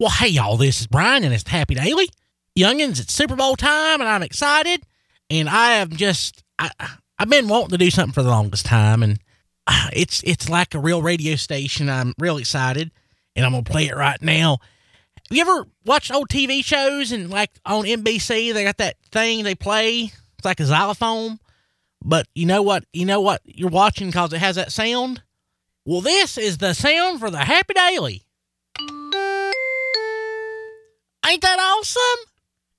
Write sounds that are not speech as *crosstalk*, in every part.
Well, hey, y'all, this is Brian, and it's Happy Daily. Youngins, it's Super Bowl time, and I'm excited. And I have just, I, I've been wanting to do something for the longest time, and uh, it's it's like a real radio station. I'm real excited, and I'm gonna play it right now. Have you ever watched old TV shows and like on NBC they got that thing they play? It's like a xylophone, but you know what? You know what you're watching because it has that sound. Well, this is the sound for the Happy Daily. Ain't that awesome?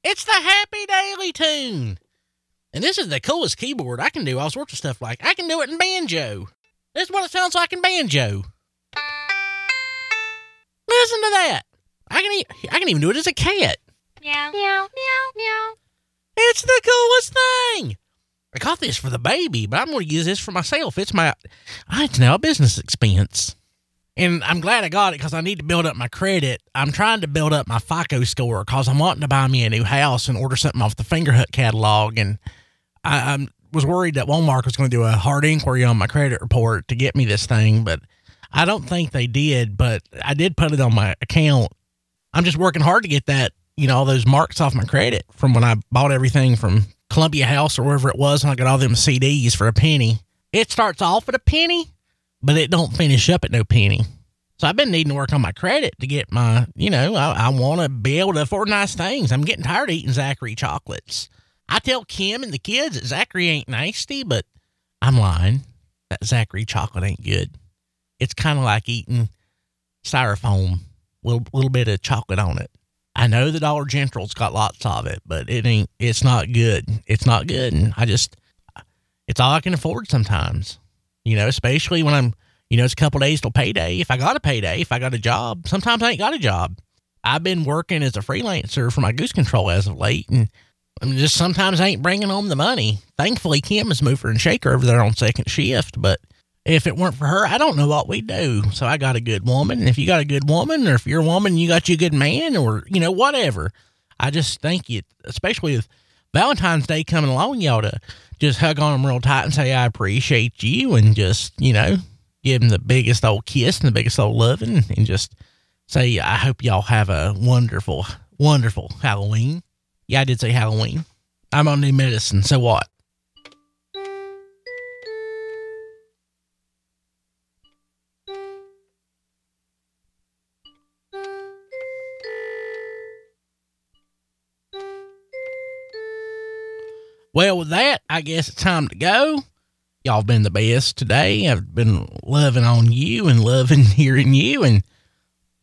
It's the Happy Daily tune. And this is the coolest keyboard. I can do all sorts of stuff like I can do it in banjo. This is what it sounds like in banjo. Listen to that. I can e- I can even do it as a cat. Meow, meow, meow, meow. It's the coolest thing. I got this for the baby, but I'm going to use this for myself. It's my, it's now a business expense. And I'm glad I got it because I need to build up my credit. I'm trying to build up my FICO score because I'm wanting to buy me a new house and order something off the Fingerhut catalog. And I, I was worried that Walmart was going to do a hard inquiry on my credit report to get me this thing, but I don't think they did. But I did put it on my account. I'm just working hard to get that, you know, all those marks off my credit from when I bought everything from Columbia House or wherever it was, and I got all them CDs for a penny. It starts off at a penny, but it don't finish up at no penny. So I've been needing to work on my credit to get my, you know, I, I want to be able to afford nice things. I'm getting tired of eating Zachary chocolates. I tell Kim and the kids that Zachary ain't nasty, but I'm lying. That Zachary chocolate ain't good. It's kind of like eating styrofoam, little little bit of chocolate on it. I know the Dollar General's got lots of it, but it ain't. It's not good. It's not good, and I just, it's all I can afford sometimes. You know, especially when I'm, you know, it's a couple days till payday. If I got a payday, if I got a job, sometimes I ain't got a job. I've been working as a freelancer for my goose control as of late, and I'm just sometimes I ain't bringing home the money. Thankfully, Kim is mover and shaker over there on second shift, but if it weren't for her, I don't know what we'd do. So I got a good woman. If you got a good woman, or if you're a woman, you got you a good man, or, you know, whatever. I just think you, especially with Valentine's Day coming along, y'all to just hug on them real tight and say, I appreciate you, and just, you know, give them the biggest old kiss and the biggest old loving, and just say, I hope y'all have a wonderful, wonderful Halloween. Yeah, I did say Halloween. I'm on new medicine, so what? Well, with that, I guess it's time to go. Y'all been the best today. I've been loving on you and loving *laughs* hearing you, and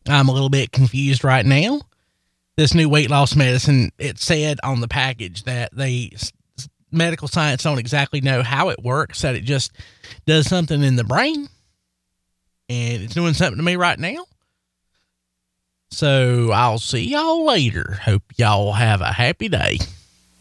I'm a little bit confused right now. This new weight loss medicine, it said on the package that they medical science don't exactly know how it works, that it just does something in the brain, and it's doing something to me right now. So I'll see y'all later. Hope y'all have a happy day.